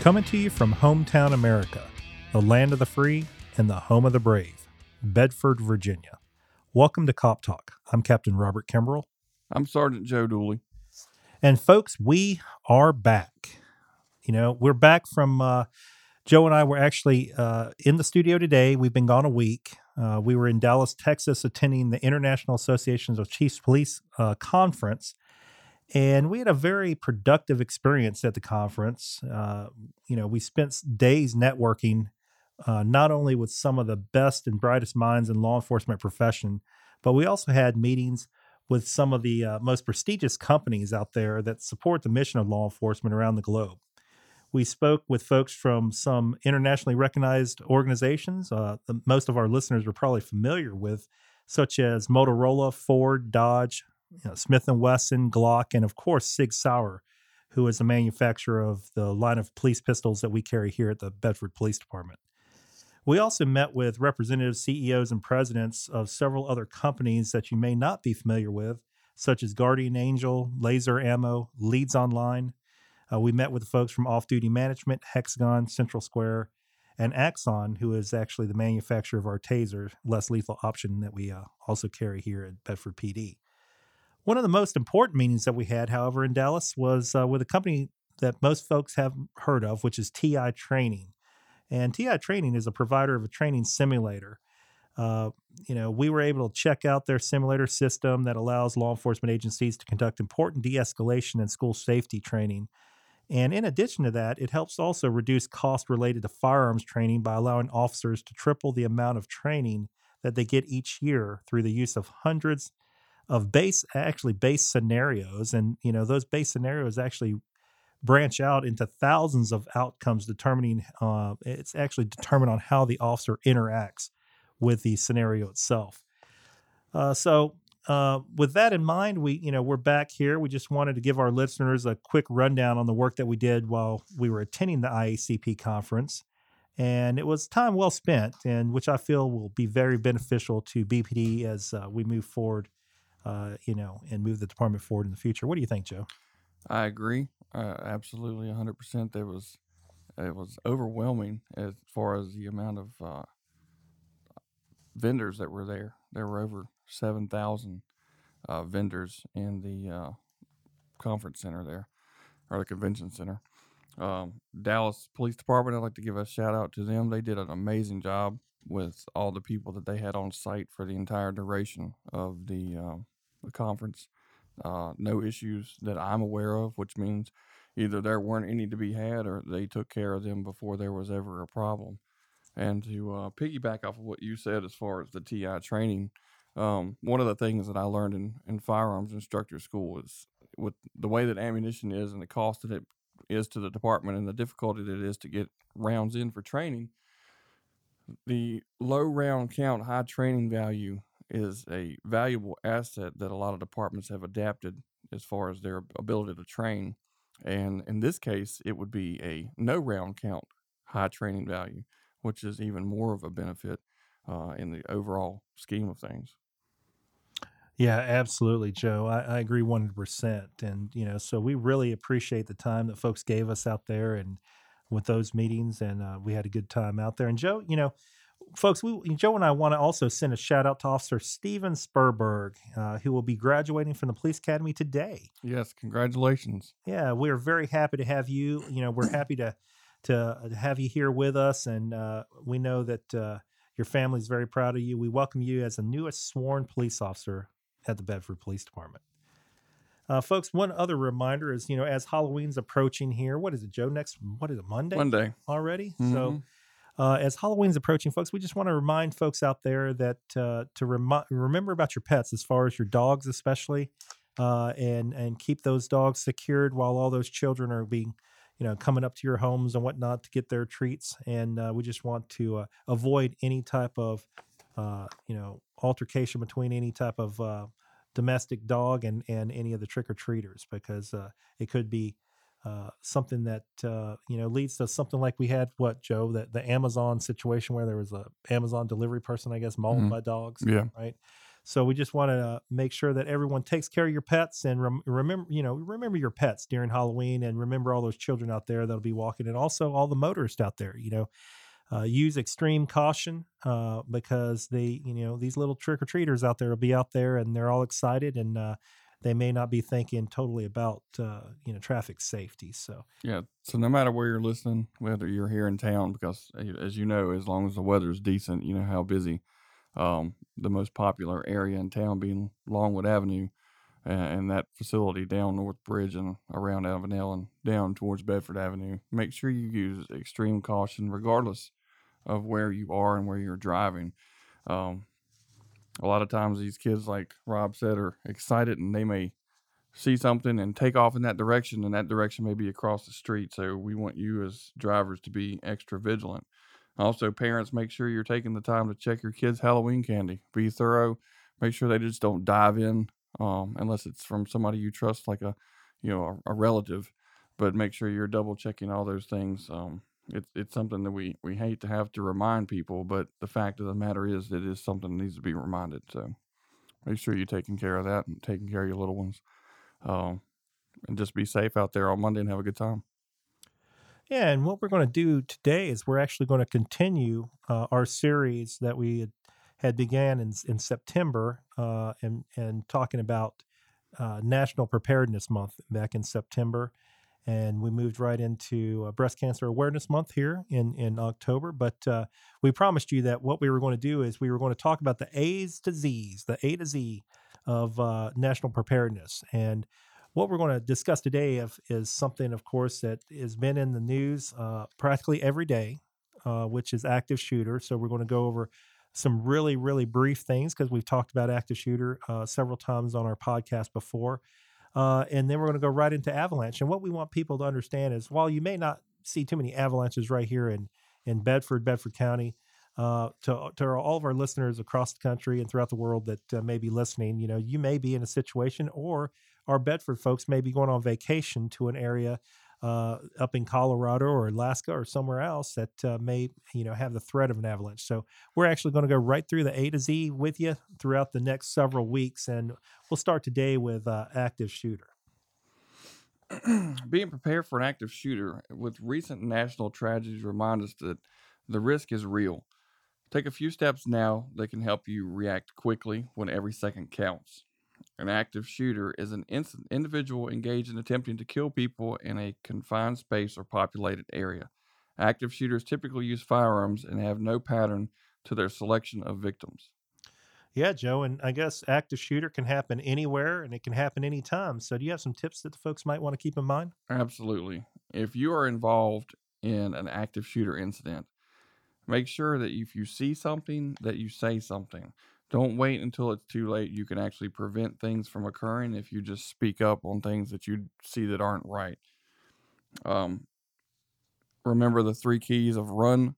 Coming to you from hometown America, the land of the free and the home of the brave, Bedford, Virginia. Welcome to Cop Talk. I'm Captain Robert Kimbrel. I'm Sergeant Joe Dooley. And folks, we are back. You know, we're back from uh, Joe and I were actually uh, in the studio today. We've been gone a week. Uh, we were in Dallas, Texas, attending the International Associations of Chiefs Police uh, conference. And we had a very productive experience at the conference. Uh, you know, we spent days networking, uh, not only with some of the best and brightest minds in law enforcement profession, but we also had meetings with some of the uh, most prestigious companies out there that support the mission of law enforcement around the globe. We spoke with folks from some internationally recognized organizations. Uh, most of our listeners are probably familiar with, such as Motorola, Ford, Dodge, you know, Smith and Wesson, Glock, and of course Sig Sauer, who is the manufacturer of the line of police pistols that we carry here at the Bedford Police Department. We also met with representatives, CEOs, and presidents of several other companies that you may not be familiar with, such as Guardian Angel, Laser Ammo, Leads Online. Uh, we met with folks from Off Duty Management, Hexagon, Central Square, and Axon, who is actually the manufacturer of our taser, less lethal option that we uh, also carry here at Bedford PD. One of the most important meetings that we had, however, in Dallas was uh, with a company that most folks have heard of, which is TI Training. And TI Training is a provider of a training simulator. Uh, you know, we were able to check out their simulator system that allows law enforcement agencies to conduct important de escalation and school safety training. And in addition to that, it helps also reduce costs related to firearms training by allowing officers to triple the amount of training that they get each year through the use of hundreds of base actually base scenarios and you know those base scenarios actually branch out into thousands of outcomes determining uh, it's actually determined on how the officer interacts with the scenario itself. Uh, so uh, with that in mind we you know we're back here. We just wanted to give our listeners a quick rundown on the work that we did while we were attending the iacp conference and it was time well spent and which i feel will be very beneficial to bpd as uh, we move forward uh, you know, and move the department forward in the future. What do you think, Joe? I agree, uh, absolutely, 100%. There was it was overwhelming as far as the amount of uh, vendors that were there. There were over seven thousand uh, vendors in the uh, conference center there, or the convention center. Um, Dallas Police Department, I'd like to give a shout out to them. They did an amazing job with all the people that they had on site for the entire duration of the um, the conference. Uh, no issues that I'm aware of, which means either there weren't any to be had or they took care of them before there was ever a problem. And to uh, piggyback off of what you said as far as the TI training, um, one of the things that I learned in, in firearms instructor school is with the way that ammunition is and the cost that it is to the department and the difficulty that it is to get rounds in for training, the low round count, high training value is a valuable asset that a lot of departments have adapted as far as their ability to train. And in this case, it would be a no round count high training value, which is even more of a benefit uh, in the overall scheme of things. Yeah, absolutely, Joe. I, I agree 100%. And, you know, so we really appreciate the time that folks gave us out there. And with those meetings, and uh, we had a good time out there. And Joe, you know, folks, we Joe and I want to also send a shout out to Officer Steven Spurberg, uh, who will be graduating from the Police Academy today. Yes, congratulations. Yeah, we are very happy to have you. You know, we're happy to to have you here with us, and uh, we know that uh, your family is very proud of you. We welcome you as the newest sworn police officer at the Bedford Police Department. Uh, folks, one other reminder is, you know, as Halloween's approaching here, what is it, Joe? Next, what is it, Monday? Monday. already. So, Mhm. Uh, as Halloween's approaching, folks, we just want to remind folks out there that uh, to remi- remember about your pets, as far as your dogs, especially, uh, and and keep those dogs secured while all those children are being, you know, coming up to your homes and whatnot to get their treats. And uh, we just want to uh, avoid any type of, uh, you know, altercation between any type of domestic dog and and any of the trick or treaters because it could be uh, something that uh, you know leads to something like we had what Joe that the Amazon situation where there was a Amazon delivery person I guess mauled Mhm. by dogs Yeah. right so we just want to make sure that everyone takes care of your pets and rem- remember you know remember your pets during Halloween and remember all those children out there that'll be walking and also all the motorists out there you know uh, use extreme caution uh, because they you know these little trick or treaters out there will be out there and they're all excited and uh, they may not be thinking totally about uh, you know traffic safety so Yeah. So no matter where you're listening, whether you're here in town, because as you know, as long as the weather's decent, you know how busy. Um, the most popular area in town being Longwood Avenue, and that facility down North Bridge and around Avenel and down towards Bedford Avenue. Make sure you use extreme caution, regardless of where you are and where you're driving. Um, a lot of times, these kids, like Rob said, are excited and they may see something and take off in that direction, and that direction may be across the street. So we want you as drivers to be extra vigilant. Also, parents, make sure you're taking the time to check your kids' Halloween candy. Be thorough. Make sure they just don't dive in, um, unless it's from somebody you trust, like a, you know, a, a relative. But make sure you're double checking all those things. Um, it's it's something that we we hate to have to remind people, but the fact of the matter is, it is something that needs to be reminded. So make sure you're taking care of that and taking care of your little ones um, and just be safe out there on Monday and have a good time. Yeah, and what we're going to do today is we're actually going to continue uh, our series that we had, had began in in September, uh, and and talking about uh, National Preparedness Month back in September, and we moved right into uh, Breast Cancer Awareness Month here in in October. But uh, we promised you that what we were going to do is we were going to talk about the A's to Z's, the A to Z of uh, national preparedness, and what we're going to discuss today is something, of course, that has been in the news uh, practically every day, uh, which is active shooter. So we're going to go over some really, really brief things because we've talked about active shooter uh, several times on our podcast before. Uh, and then we're going to go right into avalanche. And what we want people to understand is while you may not see too many avalanches right here in, in Bedford, Bedford County, uh, to, to all of our listeners across the country and throughout the world that uh, may be listening, you know, you may be in a situation or our Bedford folks may be going on vacation to an area uh, up in Colorado or Alaska or somewhere else that uh, may, you know, have the threat of an avalanche. So we're actually going to go right through the A to Z with you throughout the next several weeks, and we'll start today with uh, active shooter. Being prepared for an active shooter with recent national tragedies remind us that the risk is real. Take a few steps now that can help you react quickly when every second counts. An active shooter is an individual engaged in attempting to kill people in a confined space or populated area. Active shooters typically use firearms and have no pattern to their selection of victims. Yeah, Joe, and I guess active shooter can happen anywhere and it can happen anytime. So do you have some tips that the folks might want to keep in mind? Absolutely. If you are involved in an active shooter incident, make sure that if you see something that you say something. Don't wait until it's too late. You can actually prevent things from occurring if you just speak up on things that you see that aren't right. Um, remember the three keys of run,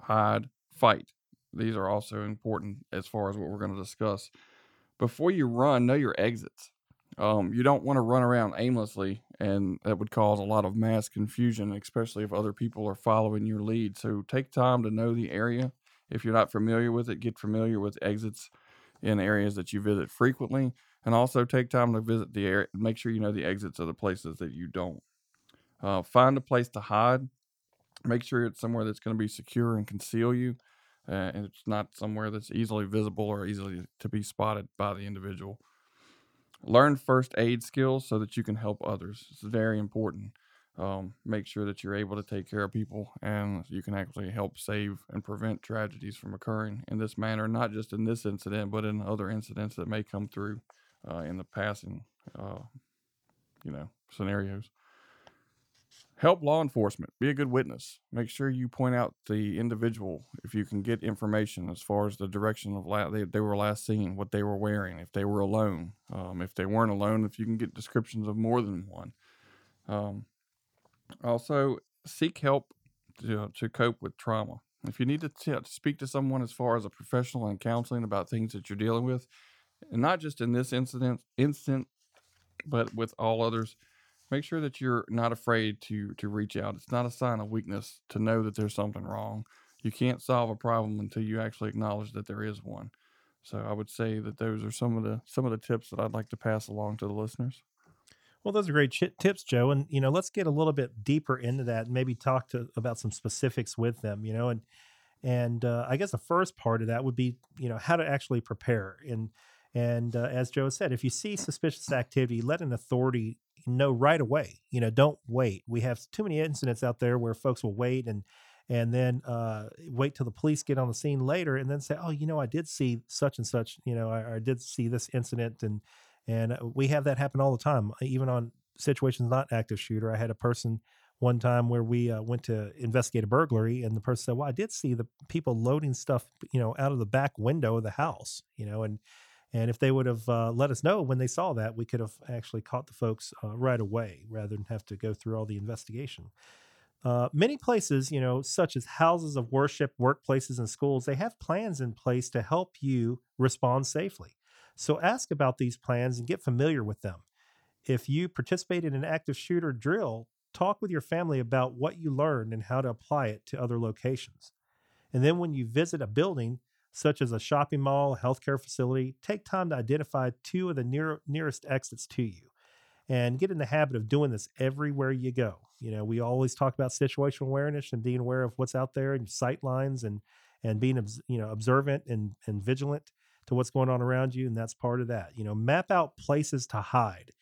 hide, fight. These are also important as far as what we're going to discuss. Before you run, know your exits. Um, you don't want to run around aimlessly, and that would cause a lot of mass confusion, especially if other people are following your lead. So take time to know the area. If you're not familiar with it, get familiar with exits in areas that you visit frequently, and also take time to visit the area. Make sure you know the exits of the places that you don't. Uh, find a place to hide. Make sure it's somewhere that's going to be secure and conceal you, uh, and it's not somewhere that's easily visible or easily to be spotted by the individual. Learn first aid skills so that you can help others. It's very important. Um, make sure that you're able to take care of people and you can actually help save and prevent tragedies from occurring in this manner, not just in this incident, but in other incidents that may come through uh, in the passing, uh, you know, scenarios. Help law enforcement. Be a good witness. Make sure you point out the individual if you can get information as far as the direction of la- they, they were last seen, what they were wearing, if they were alone. Um, if they weren't alone, if you can get descriptions of more than one. Um, also, seek help to, to cope with trauma. If you need to, t- speak to someone as far as a professional and counseling about things that you're dealing with, and not just in this incident, instant, but with all others, make sure that you're not afraid to to reach out. It's not a sign of weakness to know that there's something wrong. You can't solve a problem until you actually acknowledge that there is one. So I would say that those are some of the some of the tips that I'd like to pass along to the listeners. Well, those are great ch- tips, Joe. And you know, let's get a little bit deeper into that and maybe talk to about some specifics with them. You know, and and uh, I guess the first part of that would be you know how to actually prepare. And and uh, as Joe said, if you see suspicious activity, let an authority know right away. You know, don't wait. We have too many incidents out there where folks will wait and and then uh, wait till the police get on the scene later and then say, oh, you know, I did see such and such. You know, I, I did see this incident and and uh, we have that happen all the time, uh, even on situations not active shooter. I had a person one time where we uh, went to investigate a burglary, and the person said, "Well, I did see the people loading stuff, you know, out of the back window of the house, you know, and and if they would have uh, let us know when they saw that, we could have actually caught the folks uh, right away rather than have to go through all the investigation." Uh, many places, you know, such as houses of worship, workplaces, and schools, they have plans in place to help you respond safely. So ask about these plans and get familiar with them. If you participate in an active shooter drill, talk with your family about what you learned and how to apply it to other locations. And then when you visit a building, such as a shopping mall, a healthcare facility, take time to identify two of the near, nearest exits to you and get in the habit of doing this everywhere you go. You know, we always talk about situational awareness and being aware of what's out there and sight lines and and being you know observant and and vigilant to what's going on around you, and that's part of that. You know, map out places to hide.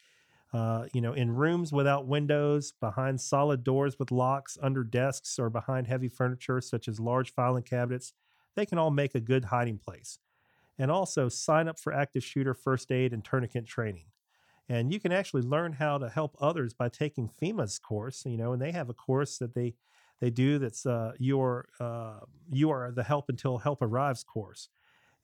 Uh, you know, in rooms without windows, behind solid doors with locks, under desks, or behind heavy furniture such as large filing cabinets, they can all make a good hiding place. And also sign up for active shooter first aid and tourniquet training. And you can actually learn how to help others by taking FEMA's course, you know, and they have a course that they they do that's uh, your uh, you are the help until help arrives course.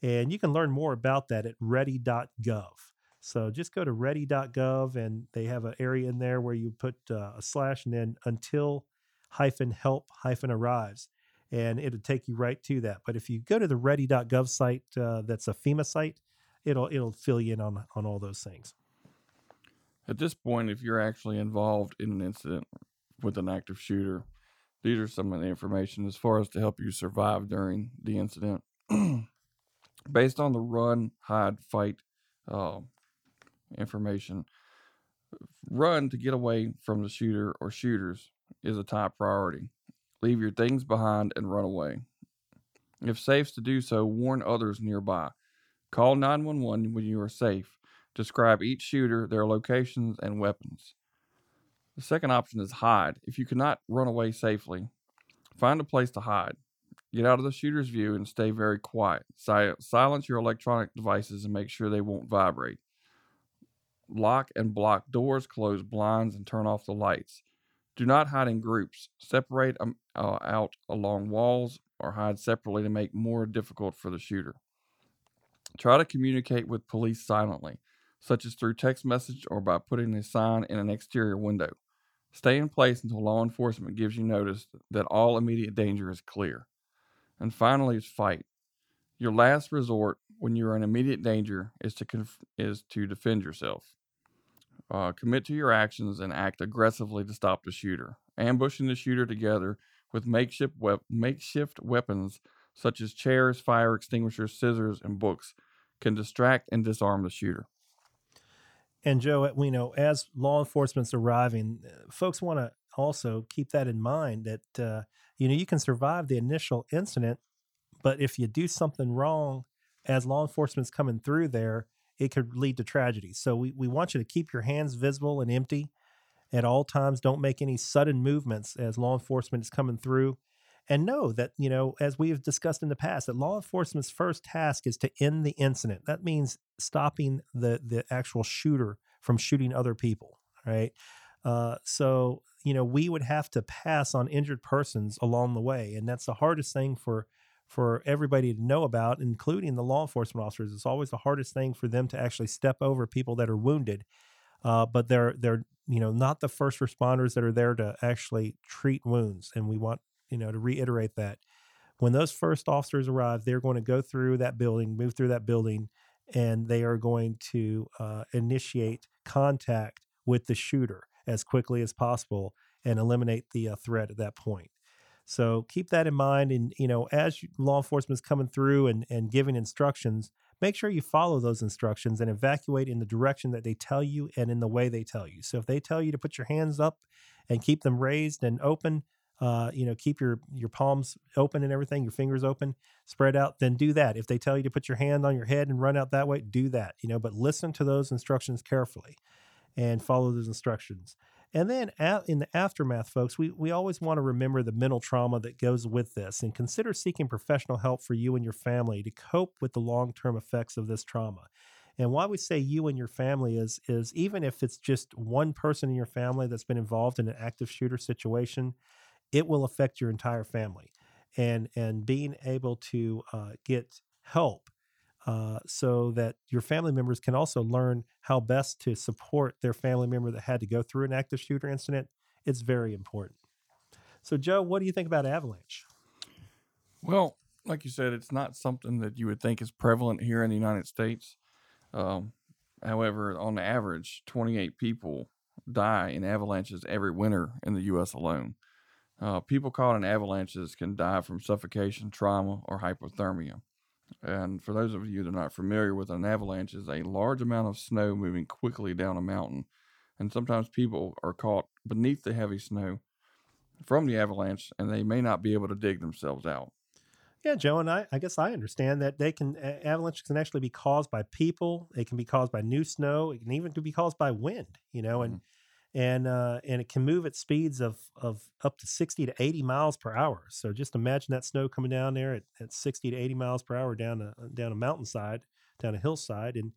And you can learn more about that at ready.gov. So just go to ready.gov and they have an area in there where you put uh, a slash and then until hyphen help hyphen arrives. And it'll take you right to that. But if you go to the ready.gov site, uh, that's a FEMA site, it'll it'll fill you in on on all those things. At this point, if you're actually involved in an incident with an active shooter, these are some of the information as far as to help you survive during the incident. Based on the run, hide, fight uh, information, run to get away from the shooter or shooters is a top priority. Leave your things behind and run away. If safe to do so, warn others nearby. Call 911 when you are safe. Describe each shooter, their locations, and weapons. The second option is hide. If you cannot run away safely, find a place to hide. Get out of the shooter's view and stay very quiet. Si- silence your electronic devices and make sure they won't vibrate. Lock and block doors, close blinds, and turn off the lights. Do not hide in groups. Separate um, uh, out along walls or hide separately to make more difficult for the shooter. Try to communicate with police silently, such as through text message or by putting a sign in an exterior window. Stay in place until law enforcement gives you notice that all immediate danger is clear. And finally, is fight. Your last resort when you are in immediate danger is to conf- is to defend yourself. Uh, commit to your actions and act aggressively to stop the shooter. Ambushing the shooter together with makeshift, makeshift weapons such as chairs, fire extinguishers, scissors, and books can distract and disarm the shooter. And Joe, we know as law enforcement's arriving, uh, folks want to also keep that in mind that uh, you know, you can survive the initial incident, but if you do something wrong as law enforcement's coming through there, it could lead to tragedy. So we, we want you to keep your hands visible and empty at all times. Don't make any sudden movements as law enforcement is coming through. And know that, you know, as we have discussed in the past, that law enforcement's first task is to end the incident. That means stopping the the actual shooter from shooting other people, right? Uh, so, you know, we would have to pass on injured persons along the way. And that's the hardest thing for for everybody to know about, including the law enforcement officers. It's always the hardest thing for them to actually step over people that are wounded. Uh, but they're they're you know not the first responders that are there to actually treat wounds, and we want you know to reiterate that when those first officers arrive, they're going to go through that building, move through that building, and they are going to uh, initiate contact with the shooter as quickly as possible and eliminate the uh, threat at that point. So keep that in mind. And, you know, as law enforcement is coming through and, and giving instructions, make sure you follow those instructions and evacuate in the direction that they tell you and in the way they tell you. So if they tell you to put your hands up and keep them raised and open, uh, you know, keep your your palms open and everything, your fingers open, spread out, then do that. If they tell you to put your hand on your head and run out that way, do that. You know, but listen to those instructions carefully and follow those instructions. And then in the aftermath, folks, we, we always want to remember the mental trauma that goes with this and consider seeking professional help for you and your family to cope with the long term effects of this trauma. And why we say you and your family is, is even if it's just one person in your family that's been involved in an active shooter situation, it will affect your entire family. And, and being able to uh, get help uh, so that your family members can also learn how best to support their family member that had to go through an active shooter incident. It's very important. So, Joe, what do you think about Avalanche? Well, like you said, it's not something that you would think is prevalent here in the United States. Um, however, on average, 28 people die in avalanches every winter in the U.S. alone. Uh, people caught in avalanches can die from suffocation, trauma, or hypothermia. And for those of you that are not familiar with an avalanche, is a large amount of snow moving quickly down a mountain. And sometimes people are caught beneath the heavy snow from the avalanche and they may not be able to dig themselves out. Yeah, Joe, and I, I guess I understand that they can avalanches can actually be caused by people. It can be caused by new snow. It can even be caused by wind. You know, and mm-hmm and uh, and it can move at speeds of of up to 60 to 80 miles per hour. So just imagine that snow coming down there at, at 60 to 80 miles per hour down a down a mountainside, down a hillside. And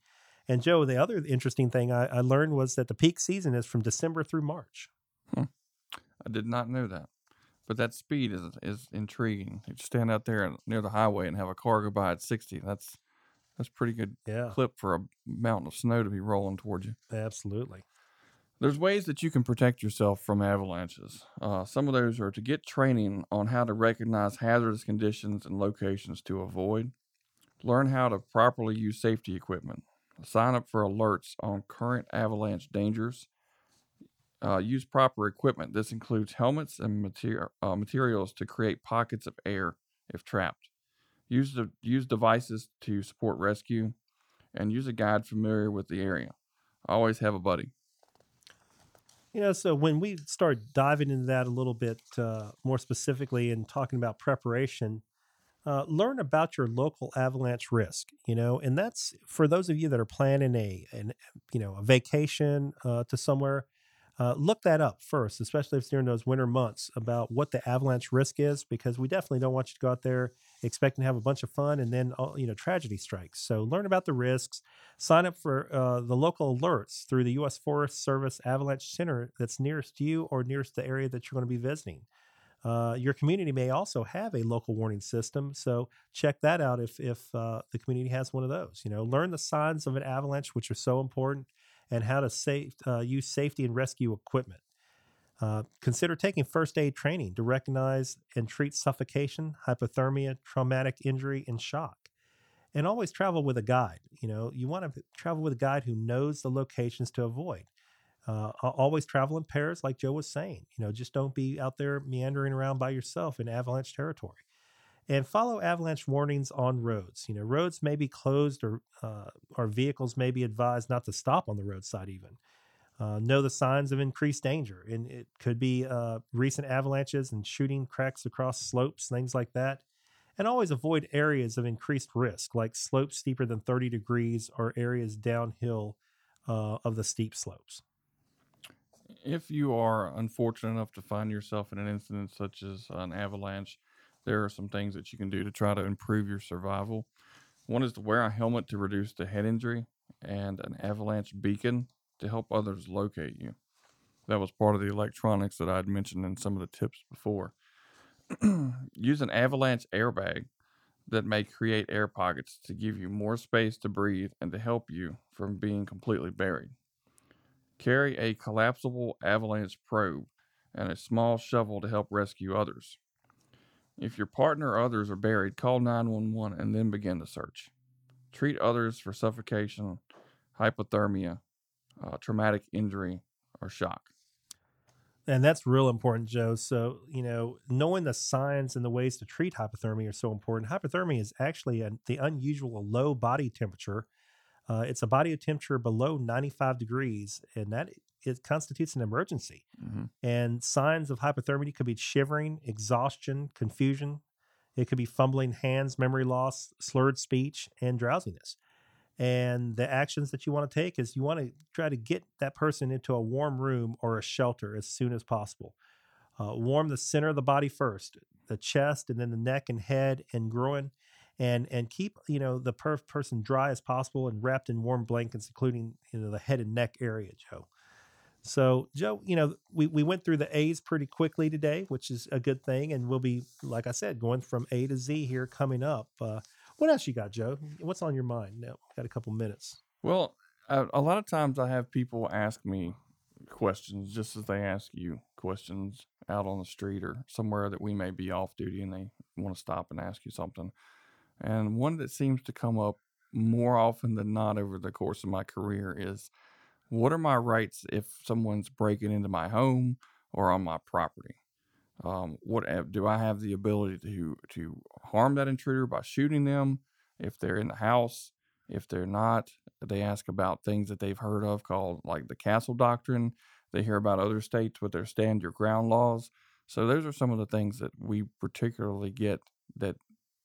and Joe, the other interesting thing I, I learned was that the peak season is from December through March. Hmm. I did not know that, but that speed is is intriguing. You stand out there near the highway and have a car go by at 60. That's that's pretty good yeah. clip for a mountain of snow to be rolling towards you. Absolutely. There's ways that you can protect yourself from avalanches. Uh, some of those are to get training on how to recognize hazardous conditions and locations to avoid, learn how to properly use safety equipment, sign up for alerts on current avalanche dangers, uh, use proper equipment. This includes helmets and mater- uh, materials to create pockets of air if trapped. Use, the, use devices to support rescue, and use a guide familiar with the area. Always have a buddy. You know, so when we start diving into that a little bit uh, more specifically and talking about preparation, uh, learn about your local avalanche risk. You know, and that's for those of you that are planning a, an, you know, a vacation uh, to somewhere uh, look that up first, especially if it's during those winter months, about what the avalanche risk is, because we definitely don't want you to go out there expecting to have a bunch of fun and then you know tragedy strikes. So learn about the risks. Sign up for uh, the local alerts through the U.S. Forest Service Avalanche Center that's nearest you or nearest the area that you're going to be visiting. Uh, your community may also have a local warning system, so check that out if if uh, the community has one of those. You know, learn the signs of an avalanche, which are so important and how to safe, uh, use safety and rescue equipment. Uh, consider taking first aid training to recognize and treat suffocation, hypothermia, traumatic injury, and shock. And always travel with a guide. You know, you want to travel with a guide who knows the locations to avoid. Uh, always travel in pairs, like Joe was saying. You know, just don't be out there meandering around by yourself in avalanche territory and follow avalanche warnings on roads. You know, roads may be closed or uh, or vehicles may be advised not to stop on the roadside even. Uh, know the signs of increased danger, and it could be uh, recent avalanches and shooting cracks across slopes, things like that. And always avoid areas of increased risk, like slopes steeper than 30 degrees or areas downhill uh, of the steep slopes. If you are unfortunate enough to find yourself in an incident such as an avalanche, there are some things that you can do to try to improve your survival. One is to wear a helmet to reduce the head injury and an avalanche beacon to help others locate you. That was part of the electronics that I had mentioned in some of the tips before. Use an avalanche airbag that may create air pockets to give you more space to breathe and to help you from being completely buried. Carry a collapsible avalanche probe and a small shovel to help rescue others. If your partner or others are buried, call 911 and then begin the search. Treat others for suffocation, hypothermia, uh, traumatic injury, or shock. And that's real important, Joe. So, you know, knowing the signs and the ways to treat hypothermia are so important. Hypothermia is actually a, the unusual low body temperature. Uh, it's a body temperature below 95 degrees, and that it constitutes an emergency. Mhm. And signs of hypothermia could be shivering, exhaustion, confusion. It could be fumbling hands, memory loss, slurred speech, and drowsiness. And the actions that you want to take is you want to try to get that person into a warm room or a shelter as soon as possible. Uh, warm the center of the body first, the chest, and then the neck and head and groin, and and keep you know the per- person dry as possible and wrapped in warm blankets, including you know the head and neck area, Joe. So, Joe, you know, we, we went through the A's pretty quickly today, which is a good thing. And we'll be, like I said, going from A to Z here coming up. Uh, what else you got, Joe? What's on your mind? Now, got a couple minutes. Well, a, a lot of times I have people ask me questions just as they ask you questions out on the street or somewhere that we may be off duty and they want to stop and ask you something. And one that seems to come up more often than not over the course of my career is what are my rights if someone's breaking into my home or on my property? Um, what do I have the ability to to harm that intruder by shooting them if they're in the house? If they're not, they ask about things that they've heard of called like the castle doctrine. They hear about other states with their stand your ground laws. So those are some of the things that we particularly get that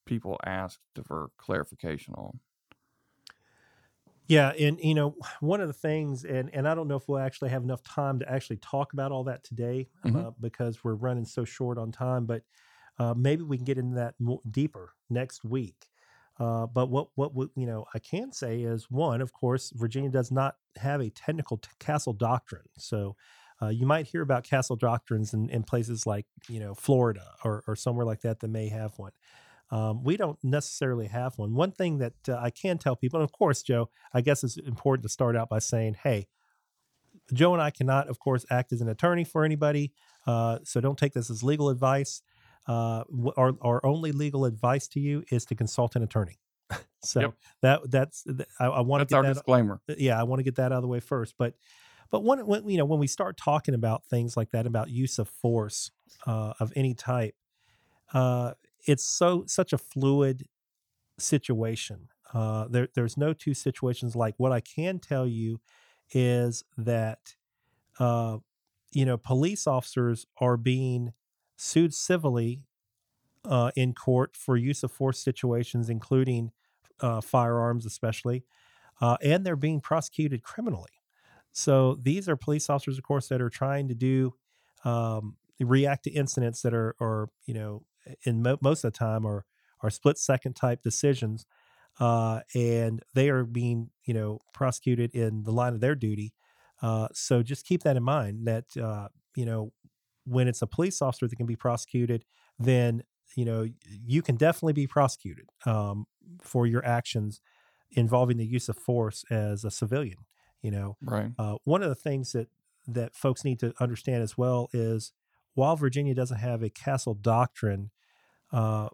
people ask for clarification on. Yeah, and you know, one of the things, and and I don't know if we'll actually have enough time to actually talk about all that today Mhm. uh, because we're running so short on time. But uh, maybe we can get into that more deeper next week. Uh, but what what you know I can say is one, of course, Virginia does not have a technical t- castle doctrine. So uh, you might hear about castle doctrines in, in places like you know Florida or or somewhere like that that may have one. Um, we don't necessarily have one. One thing that uh, I can tell people, and of course, Joe, I guess it's important to start out by saying, hey, Joe and I cannot, of course, act as an attorney for anybody. Uh, so don't take this as legal advice. Uh, our, our only legal advice to you is to consult an attorney. so Yep. that that's I, I want to That's get our that disclaimer. yeah, I want to get that out of the way first. But but when, when you know when we start talking about things like that about use of force uh, of any type, uh, it's so such a fluid situation. Uh, there, there's no two situations like. What I can tell you is that uh, you know police officers are being sued civilly uh, in court for use of force situations, including uh, firearms, especially, uh, and they're being prosecuted criminally. So these are police officers, of course, that are trying to do um, react to incidents that are, are you know, in mo- most of the time are are split second type decisions, uh, and they are being you know prosecuted in the line of their duty. Uh, so just keep that in mind that uh, you know when it's a police officer that can be prosecuted, then you know you can definitely be prosecuted um, for your actions involving the use of force as a civilian. You know, Right. uh, one of the things that that folks need to understand as well is while Virginia doesn't have a castle doctrine, uh,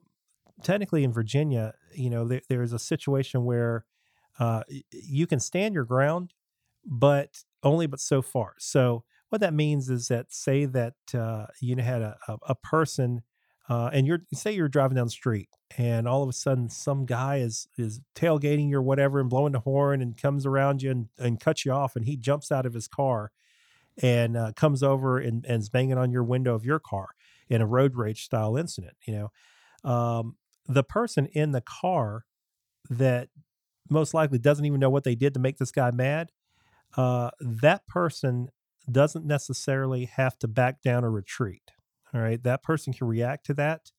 technically in Virginia, you know, there, there's a situation where uh, you can stand your ground, but only but so far. So what that means is that say that uh, you had a, a, a person uh, and you're say you're driving down the street and all of a sudden some guy is is tailgating you or whatever and blowing the horn and comes around you and, and cuts you off and he jumps out of his car and uh, comes over and, and is banging on your window of your car in a road rage style incident, you know, um, the person in the car that most likely doesn't even know what they did to make this guy mad, uh, that person doesn't necessarily have to back down or retreat. All right, that person can react to that,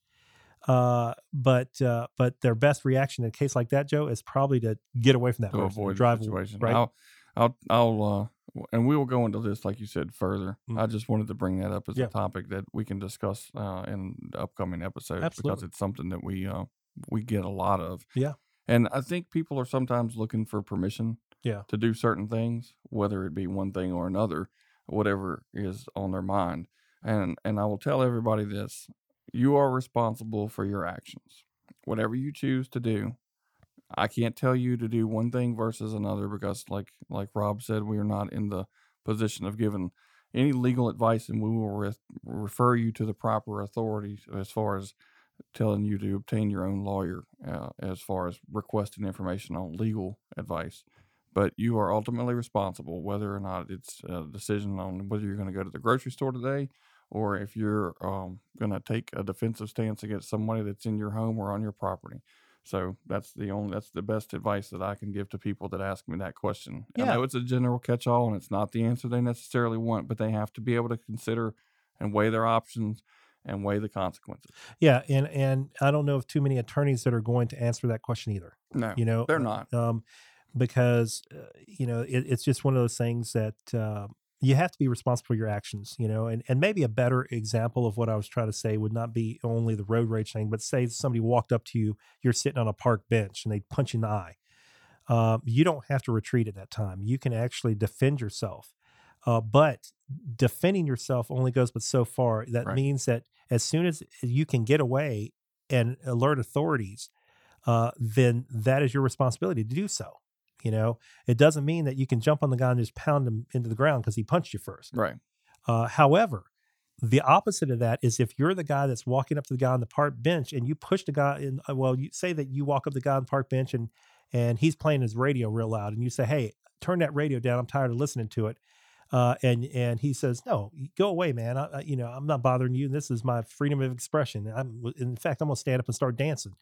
uh, but uh, but their best reaction in a case like that, Joe, is probably to get away from that to person, avoid drive situation. right. I'll, I'll, I'll, uh, and we will go into this, like you said, further. Mm. I just wanted to bring that up as Yeah. a topic that we can discuss uh, in the upcoming episodes because it's something that we uh, we get a lot of. Yeah. and I think people are sometimes looking for permission. Yeah. to do certain things, whether it be one thing or another, whatever is on their mind. And and I will tell everybody this: you are responsible for your actions. Whatever you choose to do, I can't tell you to do one thing versus another because, like like Rob said, we are not in the position of giving any legal advice, and we will re- refer you to the proper authorities as far as telling you to obtain your own lawyer, uh, as far as requesting information on legal advice. But you are ultimately responsible, whether or not it's a decision on whether you're going to go to the grocery store today, or if you're um, going to take a defensive stance against somebody that's in your home or on your property. So that's the only that's the best advice that I can give to people that ask me that question. Yeah. I know it's a general catch-all and it's not the answer they necessarily want, but they have to be able to consider and weigh their options and weigh the consequences. Yeah, and and I don't know of too many attorneys that are going to answer that question either. No, You know, they're uh, not. um, because uh, you know it, it's just one of those things that uh, you have to be responsible for your actions. You know, and and maybe a better example of what I was trying to say would not be only the road rage thing, but say somebody walked up to you, you're sitting on a park bench, and they punch you in the eye. Um, you don't have to retreat at that time. You can actually defend yourself. Uh, but defending yourself only goes but so far. That Right. means that as soon as you can get away and alert authorities, uh, then that is your responsibility to do so. You know, it doesn't mean that you can jump on the guy and just pound him into the ground because he punched you first. Right. Uh, however, the opposite of that is if you're the guy that's walking up to the guy on the park bench and you push the guy in, uh, well, you say that you walk up to the guy on the park bench and and he's playing his radio real loud, and you say, "Hey, turn that radio down. I'm tired of listening to it." Uh, and and he says, "No, go away, man. I, I, you know, I'm not bothering you. This is my freedom of expression. I'm, in fact, I'm gonna stand up and start dancing."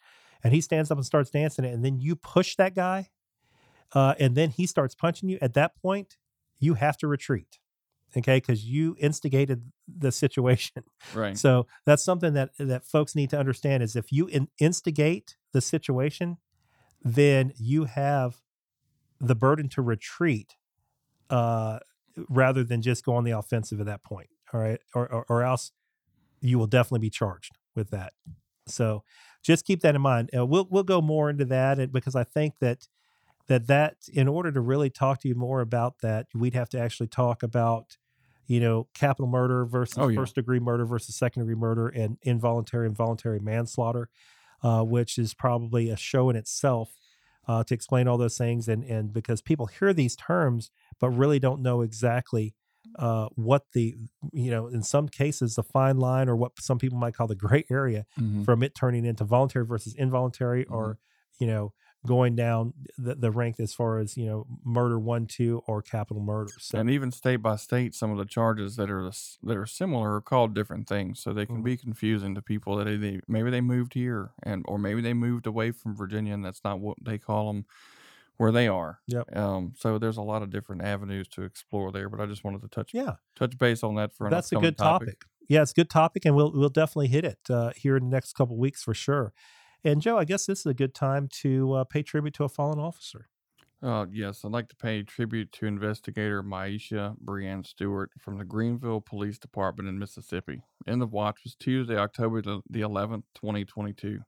And he stands up and starts dancing, and then you push that guy, uh, and then he starts punching you. At that point, you have to retreat, okay? Because you instigated the situation. Right. So that's something that that folks need to understand is if you in, instigate the situation, then you have the burden to retreat uh, rather than just go on the offensive at that point. All right, or, or or else you will definitely be charged with that. So just keep that in mind. Uh, we'll we'll go more into that and- because I think that that that in order to really talk to you more about that, we'd have to actually talk about you know capital murder versus Oh, yeah. first degree murder versus second degree murder and involuntary involuntary manslaughter, uh, which is probably a show in itself uh, to explain all those things and and because people hear these terms but really don't know exactly uh, what the you know in some cases the fine line or what some people might call the gray area Mhm. from it turning into voluntary versus involuntary or you know going down the, the rank as far as you know murder one two or capital murder so And even state by state, some of the charges that are the that are similar are called different things, so they can Mhm. be confusing to people that they maybe they moved here and or maybe they moved away from Virginia and that's not what they call them where they are. Yep. Um. So there's a lot of different avenues to explore there, but I just wanted to touch yeah touch base on that for that's a good topic. Yeah, it's a good topic, and we'll we'll definitely hit it uh, here in the next couple weeks for sure. And Joe, I guess this is a good time to uh, pay tribute to a fallen officer. Uh, yes, I'd like to pay tribute to investigator Myiesha Brianne Stewart from the Greenville Police Department in Mississippi. End of watch was Tuesday, October the the 11th, 2022.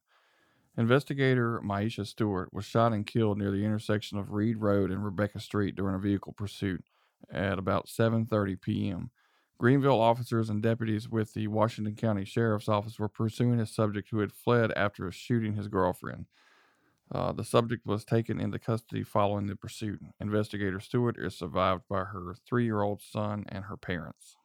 Investigator Myiesha Stewart was shot and killed near the intersection of Reed Road and Rebecca Street during a vehicle pursuit at about 7:30 p.m. Greenville officers and deputies with the Washington County Sheriff's Office were pursuing a subject who had fled after shooting his girlfriend. Uh, the subject was taken into custody following the pursuit. Investigator Stewart is survived by her three year old son and her parents.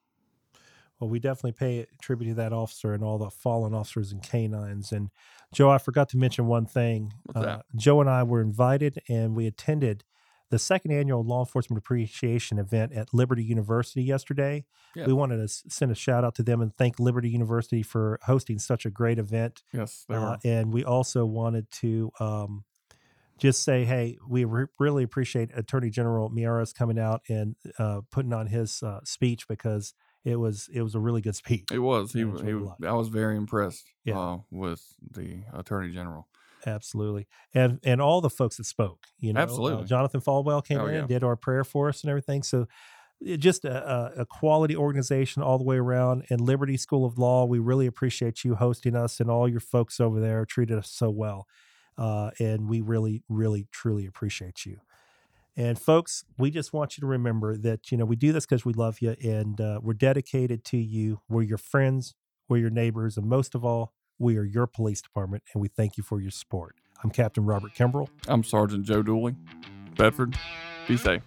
Well, we definitely pay tribute to that officer and all the fallen officers and canines. And Joe, I forgot to mention one thing. That? Joe and I were invited, and we attended the second annual Law Enforcement Appreciation event at Liberty University yesterday. Yeah. We wanted to send a shout out to them and thank Liberty University for hosting such a great event. Yes, they Uh, and we also wanted to um, just say, hey, we re- really appreciate Attorney General Miyares coming out and uh, putting on his uh, speech because it was it was a really good speech. It was. He, I was. he it a was. lot. I was very impressed. Yeah. Uh, with the Attorney General. Absolutely, and and all the folks that spoke, you know, uh, Absolutely. Jonathan Falwell came Oh, in, yeah. did our prayer for us and everything. So, just a, a, a quality organization all the way around. And Liberty School of Law, we really appreciate you hosting us, and all your folks over there treated us so well, uh, and we really, really, truly appreciate you. And folks, we just want you to remember that you know we do this because we love you, and uh, we're dedicated to you. We're your friends, we're your neighbors, and most of all, we are your police department, and we thank you for your support. I'm Captain Robert Kimbrel. I'm Sergeant Joe Dooley, Bedford. Be safe.